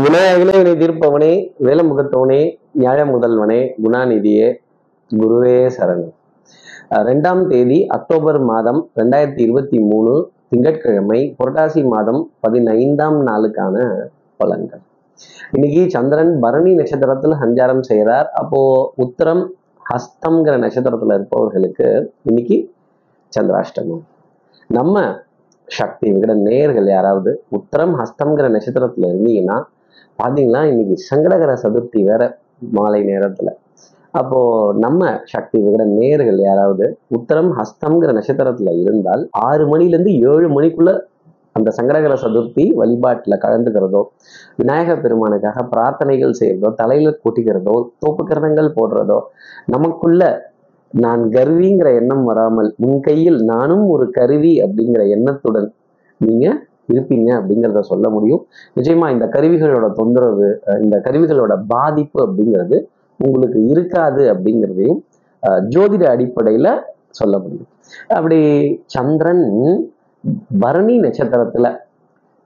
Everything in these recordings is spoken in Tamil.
விநாயகனே வினை தீர்ப்பவனே வேலமுகத்தவனே நியாய முதல்வனே குணாநிதியே குருவே சரணம் ரெண்டாம் தேதி அக்டோபர் மாதம் ரெண்டாயிரத்தி இருபத்தி மூணு திங்கட்கிழமை புரட்டாசி மாதம் பதினைந்தாம் நாளுக்கான பலன்கள். இன்னைக்கு சந்திரன் பரணி நட்சத்திரத்தில் சஞ்சாரம் செய்கிறார். அப்போ உத்தரம் ஹஸ்தம்ங்கிற நட்சத்திரத்துல இருப்பவர்களுக்கு இன்னைக்கு சந்திராஷ்டமம். நம்ம சக்தி விகட நேயர்கள் யாராவது உத்தரம் ஹஸ்தம்ங்கிற நட்சத்திரத்துல இருந்தீங்கன்னா பாத்தீங்கன்னா இன்னைக்கு சங்கடகர சதுர்த்தி வேற மாலை நேரத்துல. அப்போ நம்ம சக்தி விகட நேர்கள் யாராவது உத்தரம் ஹஸ்தம்ங்கிற நட்சத்திரத்துல இருந்தால் ஆறு மணில இருந்து ஏழு மணிக்குள்ள அந்த சங்கடகர சதுர்த்தி வழிபாட்டுல கலந்துக்கிறதோ விநாயக பெருமானுக்காக பிரார்த்தனைகள் செய்யறதோ தலையில கூட்டிக்கிறதோ தோப்பு கிரணங்கள் போடுறதோ நமக்குள்ள நான் கருவிங்கிற எண்ணம் வராமல் உன் கையில் நானும் ஒரு கருவி அப்படிங்கிற எண்ணத்துடன் நீங்க இருப்பீங்க அப்படிங்கிறத சொல்ல முடியும். நிச்சயமா இந்த கருவிகளோட தொந்தரவு இந்த கருவிகளோட பாதிப்பு அப்படிங்கிறது உங்களுக்கு இருக்காது அப்படிங்கிறதையும் அஹ், ஜோதிட அடிப்படையில சொல்ல முடியும். அப்படி சந்திரன் பரணி நட்சத்திரத்துல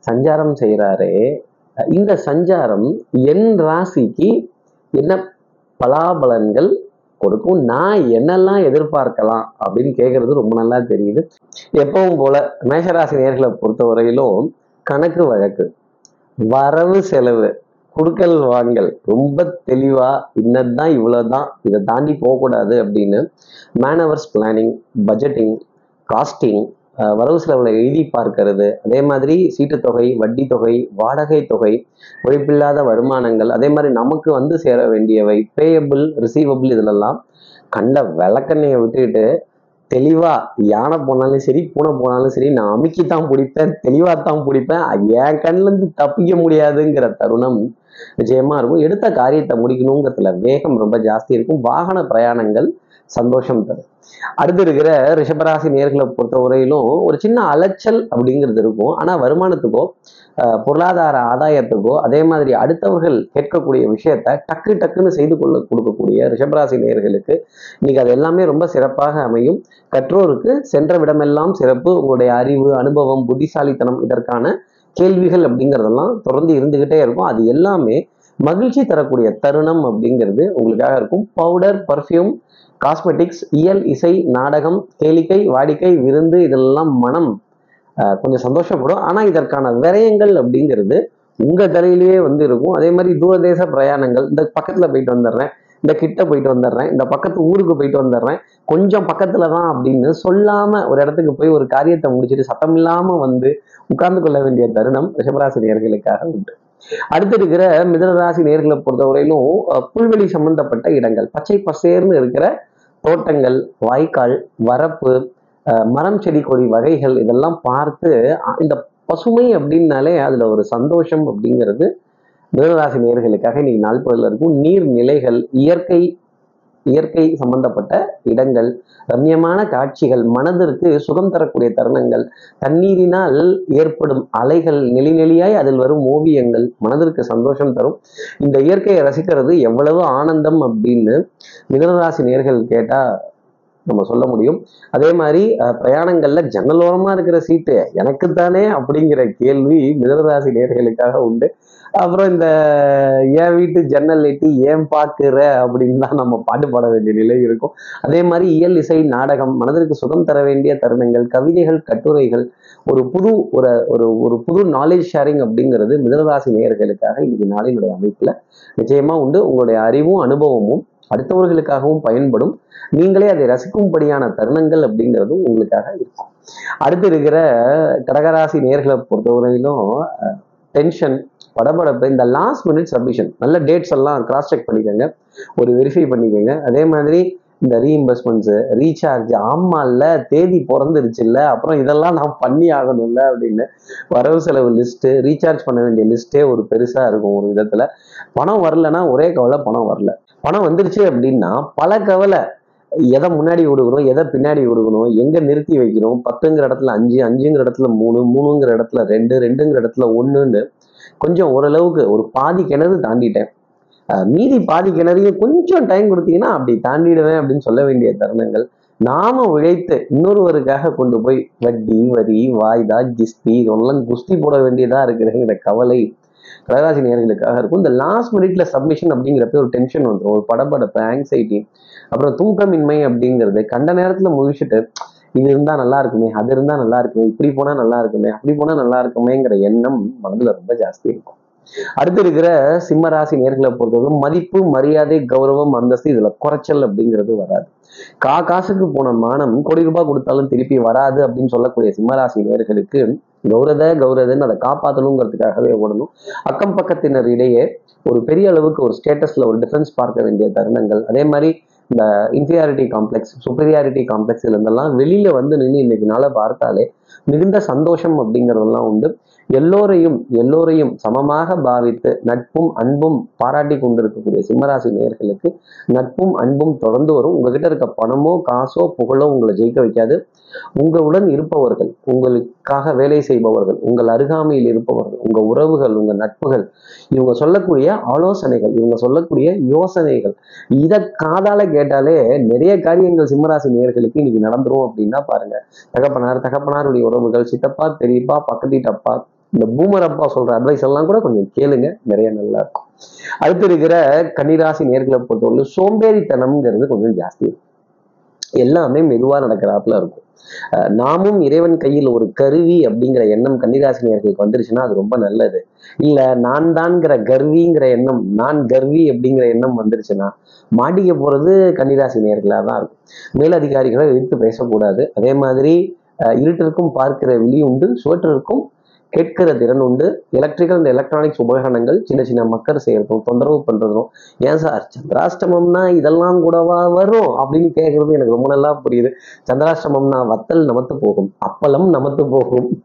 சஞ்சாரம் செய்கிறாரே இந்த சஞ்சாரம் என் ராசிக்கு என்ன பலாபலன்கள் கொடுக்கும். நான் என்னெல்லாம் எதிர்பார்க்கலாம் அப்படின்னு கேட்கறது ரொம்ப நல்லா தெரியுது. எப்பவும் போல மேஷராசி நேர்களை பொறுத்தவரையிலும் கணக்கு வழக்கு வரவு செலவு குடுக்கல் வாங்கல் ரொம்ப தெளிவா இன்னதுதான் இவ்வளவுதான் இதை தாண்டி போகக்கூடாது அப்படின்னு மேனவர்ஸ் பிளானிங் பட்ஜெட்டிங் காஸ்டிங் வரவு செலவுல எழுதி பார்க்கிறது. அதே மாதிரி சீட்டு தொகை வட்டி தொகை வாடகை தொகை உழைப்பில்லாத வருமானங்கள் அதே மாதிரி நமக்கு வந்து சேர வேண்டியவை பேயபிள் ரிசீவபிள் இதிலெல்லாம் கண்ட விளக்கண்ணையை விட்டுட்டு தெளிவா யானை போனாலும் சரி பூனை போனாலும் சரி நான் அமுக்கி தான் பிடிப்பேன் தெளிவா தான் பிடிப்பேன் என் கண்ணுல இருந்து தப்பிக்க முடியாதுங்கிற தருணம் நிச்சயமா இருக்கும். எடுத்த காரியத்தை முடிக்கணுங்கிறதுல வேகம் ரொம்ப ஜாஸ்தி இருக்கும். வாகன பிரயாணங்கள் சந்தோஷம் தரும். அடுத்து இருக்கிற ரிஷபராசி நேர்களை பொறுத்தவரையிலும் ஒரு சின்ன அலைச்சல் அப்படிங்கிறது இருக்கும். ஆனால் வருமானத்துக்கோ பொருளாதார ஆதாயத்துக்கோ அதே மாதிரி அடுத்தவர்கள் கேட்கக்கூடிய விஷயத்த டக்கு டக்குன்னு செய்து கொள்ள கொடுக்கக்கூடிய ரிஷபராசி நேயர்களுக்கு இன்னைக்கு அது எல்லாமே ரொம்ப சிறப்பாக அமையும். கற்றோருக்கு சென்ற விடமெல்லாம் சிறப்பு. உங்களுடைய அறிவு அனுபவம் புத்திசாலித்தனம் இதற்கான கேள்விகள் அப்படிங்கிறதெல்லாம் தொடர்ந்து இருந்துகிட்டே இருக்கும். அது எல்லாமே மகிழ்ச்சி தரக்கூடிய தருணம் அப்படிங்கிறது உங்களுக்காக இருக்கும். பவுடர் பர்ஃப்யூம் காஸ்மெட்டிக்ஸ் இயல் இசை நாடகம் கேளிக்கை வாடிக்கை விருந்து இதெல்லாம் மனம் கொஞ்சம் சந்தோஷப்படும். ஆனால் இதற்கான விரயங்கள் அப்படிங்கிறது உங்கள் தலையிலேயே வந்து இருக்கும். அதே மாதிரி தூரதேச பிரயாணங்கள் இந்த பக்கத்தில் போயிட்டு வந்துடுறேன் இந்த கிட்ட போயிட்டு வந்துடுறேன் இந்த பக்கத்து ஊருக்கு போயிட்டு வந்துடுறேன் கொஞ்சம் பக்கத்தில் தான் அப்படின்னு சொல்லாமல் ஒரு இடத்துக்கு போய் ஒரு காரியத்தை முடிச்சுட்டு சத்தமில்லாமல் வந்து உட்கார்ந்து கொள்ள வேண்டிய தருணம் ரிஷபராசினியர்களுக்காக உண்டு. அடுத்து இருக்கிற மிதனராசி நேர்களை பொறுத்தவரையிலும் புல்வெளி சம்பந்தப்பட்ட இடங்கள் பச்சை பசேர்னு இருக்கிற தோட்டங்கள் வாய்க்கால் வரப்பு அஹ், மரம் செடி கொடி வகைகள் இதெல்லாம் பார்த்து இந்த பசுமை அப்படின்னாலே அதுல ஒரு சந்தோஷம் அப்படிங்கிறது மிதனராசி நேர்களுக்காக இன்னைக்கு நாள் பொருள் இருக்கும். நீர்நிலைகள் இயற்கை இயற்கை சம்பந்தப்பட்ட இடங்கள் ரம்யமான காட்சிகள் மனதிற்கு சுகம் தரக்கூடிய தருணங்கள் தண்ணீரினால் ஏற்படும் அலைகள் நெளிநெளியாய் அதில் வரும் ஓவியங்கள் மனதிற்கு சந்தோஷம் தரும். இந்த இயற்கையை ரசிக்கிறது எவ்வளவு ஆனந்தம் அப்படின்னு மிதனராசி நேர்கள் கேட்டா நம்ம சொல்ல முடியும். அதே மாதிரி பிரயாணங்கள்ல ஜன்னலோரமா இருக்கிற சீட்டு எனக்குத்தானே அப்படிங்கிற கேள்வி மிதனராசி நேர்களுக்காக உண்டு. அப்புறம் இந்த என் வீட்டு ஜன்னல் எட்டி ஏன் பார்க்குற அப்படின்னு தான் நம்ம பாட்டு பாட வேண்டிய நிலை இருக்கும். அதே மாதிரி இயல் இசை நாடகம் மனதிற்கு சுகம் தர வேண்டிய தருணங்கள் கவிதைகள் கட்டுரைகள் ஒரு புது ஒரு ஒரு ஒரு புது நாலேஜ் ஷேரிங் அப்படிங்கிறது மிதனராசி நேயர்களுக்காக இன்னைக்கு நாளினுடைய அமைப்பில் நிச்சயமா உண்டு. உங்களுடைய அறிவும் அனுபவமும் அடுத்தவர்களுக்காகவும் பயன்படும். நீங்களே அதை ரசிக்கும்படியான தருணங்கள் அப்படிங்கிறதும் உங்களுக்காக இருக்கும். அடுத்து இருக்கிற கடகராசி நேர்களை பொறுத்தவரையிலும் டென்ஷன் படபடப்பு இந்த லாஸ்ட் மினிட் சப்மிஷன் நல்ல டேட்ஸ் எல்லாம் கிராஸ் செக் பண்ணிக்கோங்க. ஒரு வெரிஃபை பண்ணிக்கோங்க. அதே மாதிரி இந்த ரீஇம்பர்ஸ்மெண்ட்ஸு ரீசார்ஜ் ஆமால்ல தேதி பிறந்துருச்சுல்ல அப்புறம் இதெல்லாம் நான் பண்ணி ஆகணும்ல அப்படின்னு வரவு செலவு லிஸ்ட்டு ரீசார்ஜ் பண்ண வேண்டிய லிஸ்ட்டே ஒரு பெருசாக இருக்கும் ஒரு விதத்தில். பணம் வரலன்னா ஒரே கவலை பணம் வரல. பணம் வந்துருச்சு அப்படின்னா பல கவலை. எதை முன்னாடி விடுக்கணும் எதை பின்னாடி விடுக்கணும் எங்க நிறுத்தி வைக்கணும் பத்துங்கிற இடத்துல அஞ்சு அஞ்சுங்கிற இடத்துல மூணு மூணுங்கிற இடத்துல ரெண்டு ரெண்டுங்கிற இடத்துல ஒன்றுன்னு கொஞ்சம் ஓரளவுக்கு ஒரு பாதி கிணறு தாண்டிட்டேன். மீதி பாதி கிணறையும் கொஞ்சம் டைம் கொடுத்தீங்கன்னா அப்படி தாண்டிடுவேன் அப்படின்னு சொல்ல வேண்டிய தருணங்கள். நாம உழைத்து இன்னொருவருக்காக கொண்டு போய் வட்டி வரி வாய்தா கிஸ்தி இதெல்லாம் குஸ்தி போட வேண்டியதா இருக்குதுங்கிற கவலை கடகராசி நேர்களுக்காக இருக்கும். இந்த லாஸ்ட் மினிட்ல சப்மிஷன் அப்படிங்கிறப்ப ஒரு டென்ஷன் வந்துடும் ஒரு படபடப்பு ஆங்ஸைட்டி அப்புறம் தூக்கமின்மை அப்படிங்கிறது. கண்ட நேரத்துல முடிச்சுட்டு இது இருந்தா நல்லா இருக்குமே அது இருந்தா நல்லா இருக்குமே இப்படி போனா நல்லா இருக்குமே அப்படி போனா நல்லா இருக்குமேங்கிற எண்ணம் மனதுல ரொம்ப ஜாஸ்தி இருக்கும். அடுத்து இருக்கிற சிம்ம ராசி நேர்களை பொறுத்தவரை மதிப்பு மரியாதை கௌரவம் அந்தஸ்து இதுல குறைச்சல் அப்படிங்கிறது வராது. கா காசுக்கு போன மானம் கோடி ரூபாய் கொடுத்தாலும் திருப்பி வராது அப்படின்னு சொல்லக்கூடிய சிம்மராசி நேர்களுக்கு கௌரத கௌரதன்னு அதை காப்பாற்றணுங்கிறதுக்காகவே ஓடணும். அக்கம் பக்கத்தினர் இடையே ஒரு பெரிய அளவுக்கு ஒரு ஸ்டேட்டஸ்ல ஒரு டிஃபரன்ஸ் பார்க்க வேண்டிய தருணங்கள். அதே மாதிரி இந்த இன்ஃபீரியாரிட்டி காம்ப்ளெக்ஸ் சுப்பீரியாரிட்டி காம்ப்ளெக்ஸ் இருந்தெல்லாம் வெளியில வந்து நின்று இன்னைக்கு நாளை பார்த்தாலே மிகுந்த சந்தோஷம் அப்படிங்கிறதெல்லாம் உண்டு. எல்லோரையும் எல்லோரையும் சமமாக பாவித்து நட்பும் அன்பும் பாராட்டி கொண்டிருக்கக்கூடிய சிம்மராசி நேர்களுக்கு நட்பும் அன்பும் தொடர்ந்து வரும். உங்ககிட்ட இருக்க பணமோ காசோ புகழோ உங்களை ஜெயிக்க வைக்காது. உங்களுடன் இருப்பவர்கள் உங்களுக்காக வேலை செய்பவர்கள் உங்கள் அருகாமையில் இருப்பவர்கள் உங்க உறவுகள் உங்க நட்புகள் இவங்க சொல்லக்கூடிய ஆலோசனைகள் இவங்க சொல்லக்கூடிய யோசனைகள் இதை காதால கேட்டாலே நிறைய காரியங்கள் சிம்மராசி நேர்களுக்கு இன்னைக்கு நடந்துரும் அப்படின்னா பாருங்க. தகப்பனார் தகப்பனாருடைய உறவுகள் சித்தப்பா பெரியப்பா பக்கத்திட்டப்பா இந்த பூமர் அப்பா சொல்ற அட்வைஸ் எல்லாம் கூட கொஞ்சம் கேளுங்க நிறைய நல்லா இருக்கும். அடுத்து இருக்கிற கன்னிராசி நேர்களை பொறுத்தவரை சோம்பேறித்தனம்ங்கிறது கொஞ்சம் ஜாஸ்தி எல்லாமே மெதுவா நடக்கிறாப்புல இருக்கும். நாமும் இறைவன் கையில் ஒரு கருவி அப்படிங்கிற எண்ணம் கன்னிராசி நேர்களுக்கு வந்துருச்சுன்னா அது ரொம்ப நல்லது. இல்ல நான் தான்ங்கிற கர்விங்கிற எண்ணம் நான் கர்வி அப்படிங்கிற எண்ணம் வந்துருச்சுன்னா மாட்டிக்க போறது கன்னிராசி நேர்களாக தான் இருக்கும். மேலதிகாரிகளை எதிர்த்து பேசக்கூடாது. அதே மாதிரி இருட்டிற்கும் பார்க்கிற விழி உண்டு சுவற்றிற்கும் கேட்கிற திறன் உண்டு. எலக்ட்ரிக்கல் இந்த எலக்ட்ரானிக்ஸ் உபகரணங்கள் சின்ன சின்ன மக்கள் செய்யறதும் தொந்தரவு பண்றதும். ஏன் சார்? சந்திராஷ்டமம்னா இதெல்லாம் கூடவா வரும்? அப்படின்னு கேட்கறது எனக்கு ரொம்ப நல்லா புரியுது. சந்திராஷ்டமம்னா வத்தல் நமத்து போகும் அப்பளம் நமத்து போகும்.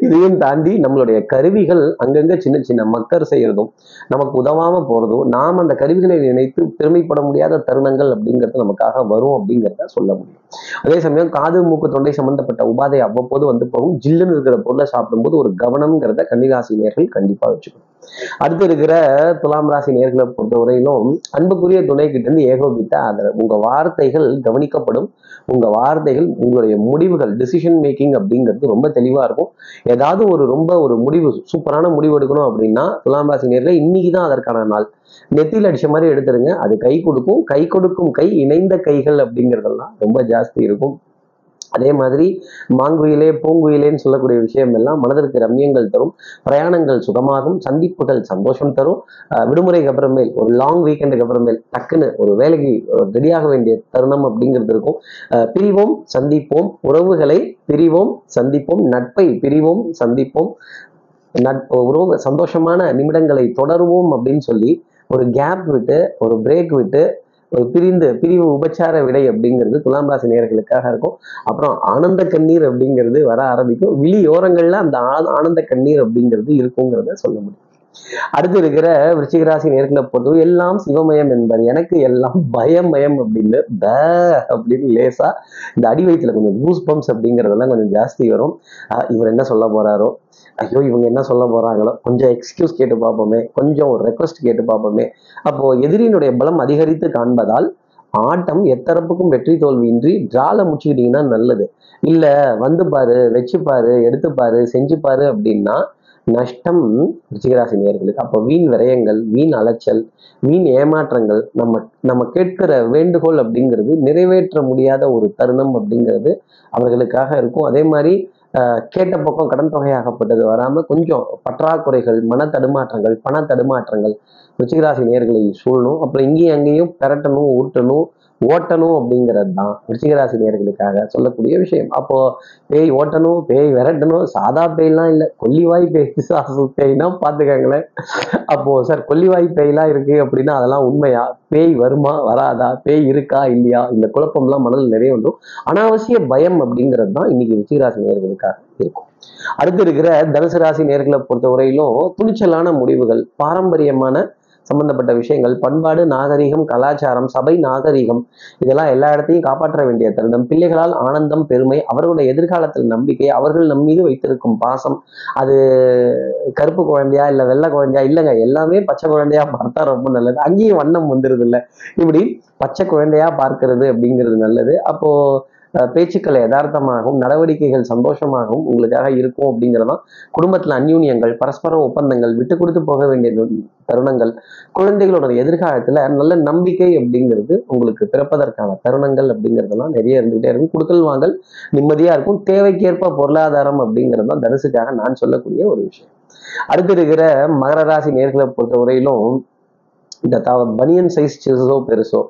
இதையும் தாண்டி நம்மளுடைய கருவிகள் அங்கங்க சின்ன சின்ன மக்கர் செய்யறதும் நமக்கு உதவாம போறதும் நாம் அந்த கருவிகளை நினைத்து பெருமைப்பட முடியாத தருணங்கள் அப்படிங்கிறது நமக்காக வரும் அப்படிங்கிறத சொல்ல முடியும். அதே சமயம் காது மூக்கு தொண்டை சம்பந்தப்பட்ட உபாதை அவ்வப்போது வந்து போகும். ஜில்லுன்னு இருக்கிற பொருளை சாப்பிடும்போது ஒரு கவனம்ங்கிறத கன்னிராசி நேர்கள் கண்டிப்பா வச்சுக்கணும். அடுத்து இருக்கிற துலாம் ராசி நேர்களை பொறுத்தவரையிலும் அன்புக்குரிய துணை கிட்ட இருந்து ஏகோபித்த ஆதரவு. உங்க வார்த்தைகள் கவனிக்கப்படும். உங்க வார்த்தைகள் உங்களுடைய முடிவுகள் டிசிஷன் மேக்கிங் அப்படிங்கிறது ரொம்ப தெளிவா இருக்கும். ஏதாவது ஒரு ரொம்ப ஒரு முடிவு சூப்பரான முடிவு எடுக்கணும் அப்படின்னா துலாம் ராசி நேர்களை இன்னைக்கு தான் அதற்கான நாள். நெத்தியில் அடிச்ச மாதிரி எடுத்துருங்க. அது கை கொடுக்கும். கை கொடுக்கும் கை இணைந்த கைகள் அப்படிங்கிறதெல்லாம் ரொம்ப ஜாஸ்தி இருக்கும். அதே மாதிரி மாங்குயிலே பூங்குயிலேன்னு சொல்லக்கூடிய விஷயம் எல்லாம் மனதிற்கு ரம்யங்கள் தரும் பிரயாணங்கள் சுகமாகும் சந்திப்புகள் சந்தோஷம் தரும். விடுமுறைக்கு அப்புறமேல் ஒரு லாங் வீக்கெண்டுக்கு அப்புறமேல் டக்குன்னு ஒரு வேலைக்கு ரெடியாக வேண்டிய தருணம் அப்படிங்கிறது இருக்கும். பிரிவோம் சந்திப்போம். உறவுகளை பிரிவோம் சந்திப்போம். நட்பை பிரிவோம் சந்திப்போம். நட்பு உறவு சந்தோஷமான நிமிடங்களை தொடருவோம் அப்படின்னு சொல்லி ஒரு கேப் விட்டு ஒரு பிரேக் விட்டு ஒரு பிரிந்த பிரிவு உபச்சார விடை அப்படிங்கிறது துலாம் ராசி நேர்களுக்காக இருக்கும். அப்புறம் ஆனந்த கண்ணீர் அப்படிங்கிறது வர ஆரம்பிக்கும். விழியோரங்கள்ல அந்த ஆ- ஆனந்த கண்ணீர் அப்படிங்கிறது இருக்குங்கிறத சொல்ல முடியும். அடுத்து இருக்கிற விருச்சிகராசி நேர்களை பொறுத்தவரை எல்லாம் சிவமயம் என்பார். எனக்கு எல்லாம் பயமயம் அப்படின்னு ப அப்படின்னு லேசா இந்த அடி வயிற்றுல கொஞ்சம் கூஸ் பம்ப்ஸ் அப்படிங்கிறதெல்லாம் கொஞ்சம் ஜாஸ்தி வரும். இவர் என்ன சொல்ல போறாரோ? ஐயோ இவங்க என்ன சொல்ல போறாங்களோ? கொஞ்சம் எக்ஸ்கியூஸ் கேட்டு பார்ப்போமே. கொஞ்சம் ஒரு ரெக்வஸ்ட் கேட்டு பார்ப்போமே. அப்போ எதிரியினுடைய பலம் அதிகரித்து காண்பதால் ஆட்டம் எத்தரப்புக்கும் வெற்றி தோல்வியின்றி டிரால முடிச்சுக்கிட்டீங்கன்னா நல்லது. இல்ல வந்து பாரு வச்சுப்பாரு பாரு எடுத்து பாரு செஞ்சு பாரு அப்படின்னா நஷ்டம் ரிச்சிகராசி நேர்களுக்கு அப்போ வீண் விரயங்கள் வீண் அலைச்சல் வீண் ஏமாற்றங்கள் நம்ம நம்ம கேட்கிற வேண்டுகோள் அப்படிங்கிறது நிறைவேற்ற முடியாத ஒரு தருணம் அப்படிங்கிறது அவர்களுக்காக இருக்கும். அதே மாதிரி கேட்ட பக்கம் கடன் தொகையாகப்பட்டது வராமல் கொஞ்சம் பற்றாக்குறைகள் மன தடுமாற்றங்கள் பண தடுமாற்றங்கள் ரிச்சிகராசி நேர்களை சூழணும். அப்புறம் இங்கேயும் அங்கேயும் பெரட்டணும் ஊட்டணும் ஓட்டணும் அப்படிங்கிறது தான் ரிச்சிகராசி நேர்களுக்காக சொல்லக்கூடிய விஷயம். அப்போ பேய் ஓட்டணும் பேய் விரட்டணும் சாதா பேய்லாம் இல்லை. கொல்லிவாய் பேய் சாசு பேய்னா பார்த்துக்கங்களேன் அப்போ சார் கொல்லிவாய் பேய்லாம் இருக்கு அப்படின்னா அதெல்லாம் உண்மையா? பேய் வருமா வராதா? பேய் இருக்கா இல்லையா? இந்த குழப்பம்லாம் மனதில் நிறைய வந்துடும் அனாவசிய பயம் அப்படிங்கிறது தான் இன்னைக்கு ரிச்சிகராசி நேர்களுக்காக இருக்கும். அடுத்து இருக்கிற தனுசு ராசி நேர்களை பொறுத்தவரையிலும் துணிச்சலான முடிவுகள் பாரம்பரியமான சம்பந்தப்பட்ட விஷயங்கள் பண்பாடு நாகரிகம் கலாச்சாரம் சபை நாகரிகம் இதெல்லாம் எல்லா இடத்தையும் காப்பாற்ற வேண்டிய தருணம். பிள்ளைகளால் ஆனந்தம் பெருமை அவர்களுடைய எதிர்காலத்தில் நம்பிக்கை அவர்கள் நம் மீது வைத்திருக்கும் பாசம் அது கருப்பு குழந்தையா இல்லை வெள்ளை குழந்தையா? இல்லைங்க எல்லாமே பச்சை குழந்தையா பார்த்தா ரொம்ப நல்லது. அங்கேயும் வண்ணம் வந்துருது இல்லை இப்படி பச்சை குழந்தையா பார்க்கிறது அப்படிங்கிறது நல்லது. அப்போ பேச்சுக்கள் யதார்த்தமாகவும் நடவடிக்கைகள் சந்தோஷமாகவும் உங்களுக்காக இருக்கும் அப்படிங்கிறதான் குடும்பத்தில் அந்யூன்யங்கள் பரஸ்பர ஒப்பந்தங்கள் விட்டு கொடுத்து போக வேண்டிய தருணங்கள் குழந்தைகளோட எதிர்காலத்தில் நல்ல நம்பிக்கை அப்படிங்கிறது உங்களுக்கு பிறப்பதற்கான தருணங்கள் அப்படிங்கிறதெல்லாம் நிறைய இருந்துகிட்டே இருக்கும். குடுக்கல் வாங்கல் நிம்மதியாக இருக்கும். தேவைக்கேற்ப பொருளாதாரம் அப்படிங்கிறது தான் தனுசுக்காக நான் சொல்லக்கூடிய ஒரு விஷயம். அடுத்து இருக்கிற மகர ராசி நேர்களை பொறுத்தவரையிலும் இந்த தவ பனியன் சைஸ் சிறுசோ பெருசோ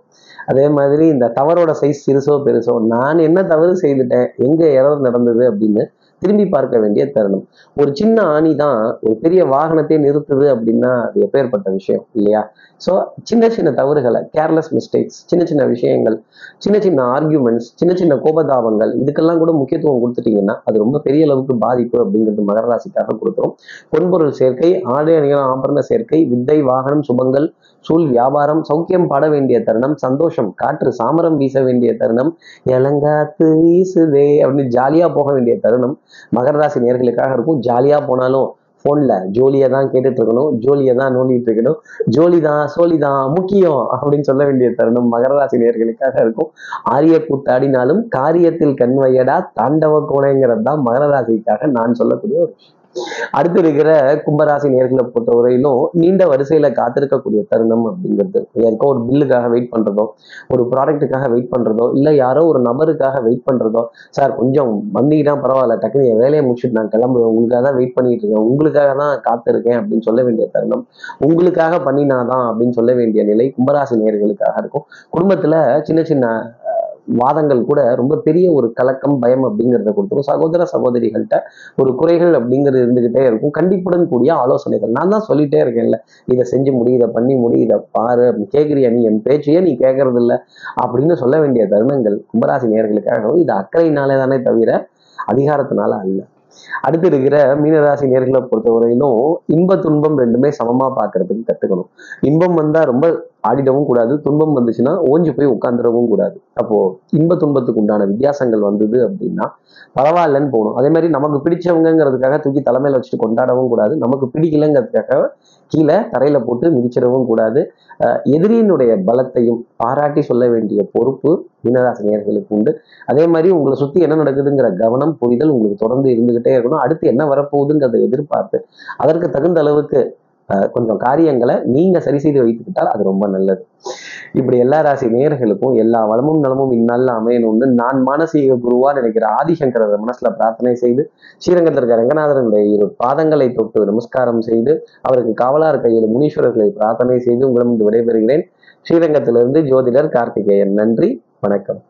அதே மாதிரி இந்த தவறோட சைஸ் சிறுசோ பெருசோ நான் என்ன தவறு செய்துட்டேன் எங்க எரர் நடந்தது அப்படின்னு திரும்பி பார்க்க வேண்டிய தருணம். ஒரு சின்ன ஆணி தான் ஒரு பெரிய வாகனத்தை நிறுத்துது அப்படின்னா அது எப்பேற்பட்ட விஷயம் இல்லையா? ஸோ சின்ன சின்ன தவறுகளை கேர்லெஸ் மிஸ்டேக்ஸ் சின்ன சின்ன விஷயங்கள் சின்ன சின்ன ஆர்கியூமெண்ட்ஸ் சின்ன சின்ன கோபதாபங்கள் இதுக்கெல்லாம் கூட முக்கியத்துவம் கொடுத்துட்டீங்கன்னா அது ரொம்ப பெரிய அளவுக்கு பாதிப்பு அப்படிங்கிறது மகர ராசிக்காக கொடுத்துரும். பொன்பொருள் சேர்க்கை ஆடை அணிகள் ஆபரண சேர்க்கை வித்தை வாகனம் சுபங்கள் சூழ் வியாபாரம் சௌக்கியம் பாட வேண்டிய தருணம் சந்தோஷம் காற்று சாமரம் வீச வேண்டிய தருணம் இளங்காத்து வீசுதே அப்படின்னு ஜாலியா போக வேண்டிய தருணம். மகர ராசி நேர்களுக்காக இருக்கும். ஜாலியா போனாலும் போன்ல ஜோலியை தான் கேட்டுட்டு இருக்கணும். ஜோலியை தான் நோண்டிட்டு இருக்கணும். ஜோலி தான் சோலி தான் முக்கியம் அப்படின்னு சொல்ல வேண்டிய தருணம் மகர ராசி நேர்களுக்காக இருக்கும். ஆரிய கூத்தாடினாலும் காரியத்தில் கண்வையடா தாண்டவ கோணைங்கிறது தான் மகர ராசிக்காக நான் சொல்லக்கூடிய ஒரு விஷயம். அடுத்து இருக்கிற கும்பராசி நேர்களை பொறுத்தவரையிலும் நீண்ட வரிசையில காத்திருக்கக்கூடிய தருணம் அப்படிங்கிறது. யாருக்கோ ஒரு பில்லுக்காக வெயிட் பண்றதோ ஒரு ப்ராடக்ட்டுக்காக வெயிட் பண்றதோ இல்ல யாரோ ஒரு நபருக்காக வெயிட் பண்றதோ சார் கொஞ்சம் வந்தீங்கன்னா பரவாயில்ல டக்குனு வேலையை முடிச்சுட்டு நான் கிளம்புவேன். உங்களுக்காக தான் வெயிட் பண்ணிட்டு இருக்கேன். உங்களுக்காக தான் காத்திருக்கேன் அப்படின்னு சொல்ல வேண்டிய தருணம். உங்களுக்காக பண்ணினாதான் அப்படின்னு சொல்ல வேண்டிய நிலை கும்பராசி நேர்களுக்காக இருக்கும். குடும்பத்துல சின்ன சின்ன வாதங்கள் கூட ரொம்ப பெரிய ஒரு கலக்கம் பயம் அப்படிங்கிறத கொடுத்துரும். சகோதர சகோதரிகள்கிட்ட ஒரு குறைகள் அப்படிங்கிறது இருந்துகிட்டே இருக்கும். கண்டிப்புடன் கூடிய ஆலோசனைகள். நான் தான் சொல்லிட்டே இருக்கேன்ல இதை செஞ்சு முடி இதை பண்ணி முடி இதை பாரு கேட்குறியா நீ என் பேச்சையே நீ கேட்கறது இல்ல அப்படின்னு சொல்ல வேண்டிய தருணங்கள் கும்பராசி நேர்களுக்காகவும் இது அக்கறையினாலே தானே தவிர அதிகாரத்தினால அல்ல. அடுத்து இருக்கிற மீனராசி நேர்களை பொறுத்தவரையிலும் இன்ப துன்பம் ரெண்டுமே சமமா பாக்குறதுக்கு கத்துக்கணும். இன்பம் வந்தா ரொம்ப ஆடிடவும் கூடாது துன்பம் வந்துச்சுன்னா ஓஞ்சு போய் உட்காந்துடவும் கூடாது. அப்போ இன்ப துன்பத்துக்கு உண்டான வித்தியாசங்கள் வந்தது அப்படின்னா பரவாயில்லன்னு போகணும். அதே மாதிரி நமக்கு பிடிச்சவங்கிறதுக்காக தூக்கி தலைமையில வச்சுட்டு கொண்டாடவும் கூடாது. நமக்கு பிடிக்கலங்கிறதுக்காக கீழே தரையில போட்டு மிதிச்சிடவும் கூடாது. எதிரியினுடைய பலத்தையும் பாராட்டி சொல்ல வேண்டிய பொறுப்பு மீனராசி உண்டு. அதே மாதிரி உங்களை சுத்தி என்ன நடக்குதுங்கிற கவனம் புரிதல் உங்களுக்கு தொடர்ந்து இருந்துகிட்டே இருக்கணும். அடுத்து என்ன வரப்போகுதுங்கிறத எதிர்பார்த்து அதற்கு தகுந்த அளவுக்கு கொஞ்சம் காரியங்களை நீங்க சரி செய்து வைத்துக்கிட்டால் அது ரொம்ப நல்லது. இப்படி எல்லா ராசி நேர்களுக்கும் எல்லா வளமும் நலமும் இந்நாளில் அமையணும்னு நான் மானசீக குருவா நினைக்கிற ஆதிசங்கரர் மனசுல பிரார்த்தனை செய்து ஸ்ரீரங்கத்தில் இருக்க ரங்கநாதனுடைய இரு பாதங்களை தொட்டு நமஸ்காரம் செய்து அவருக்கு காவலார் கையில் முனீஸ்வரர்களை பிரார்த்தனை செய்து உங்களிடம் விடைபெறுகிறேன். ஸ்ரீரங்கத்திலிருந்து ஜோதிடர் கார்த்திகேயன். நன்றி வணக்கம்.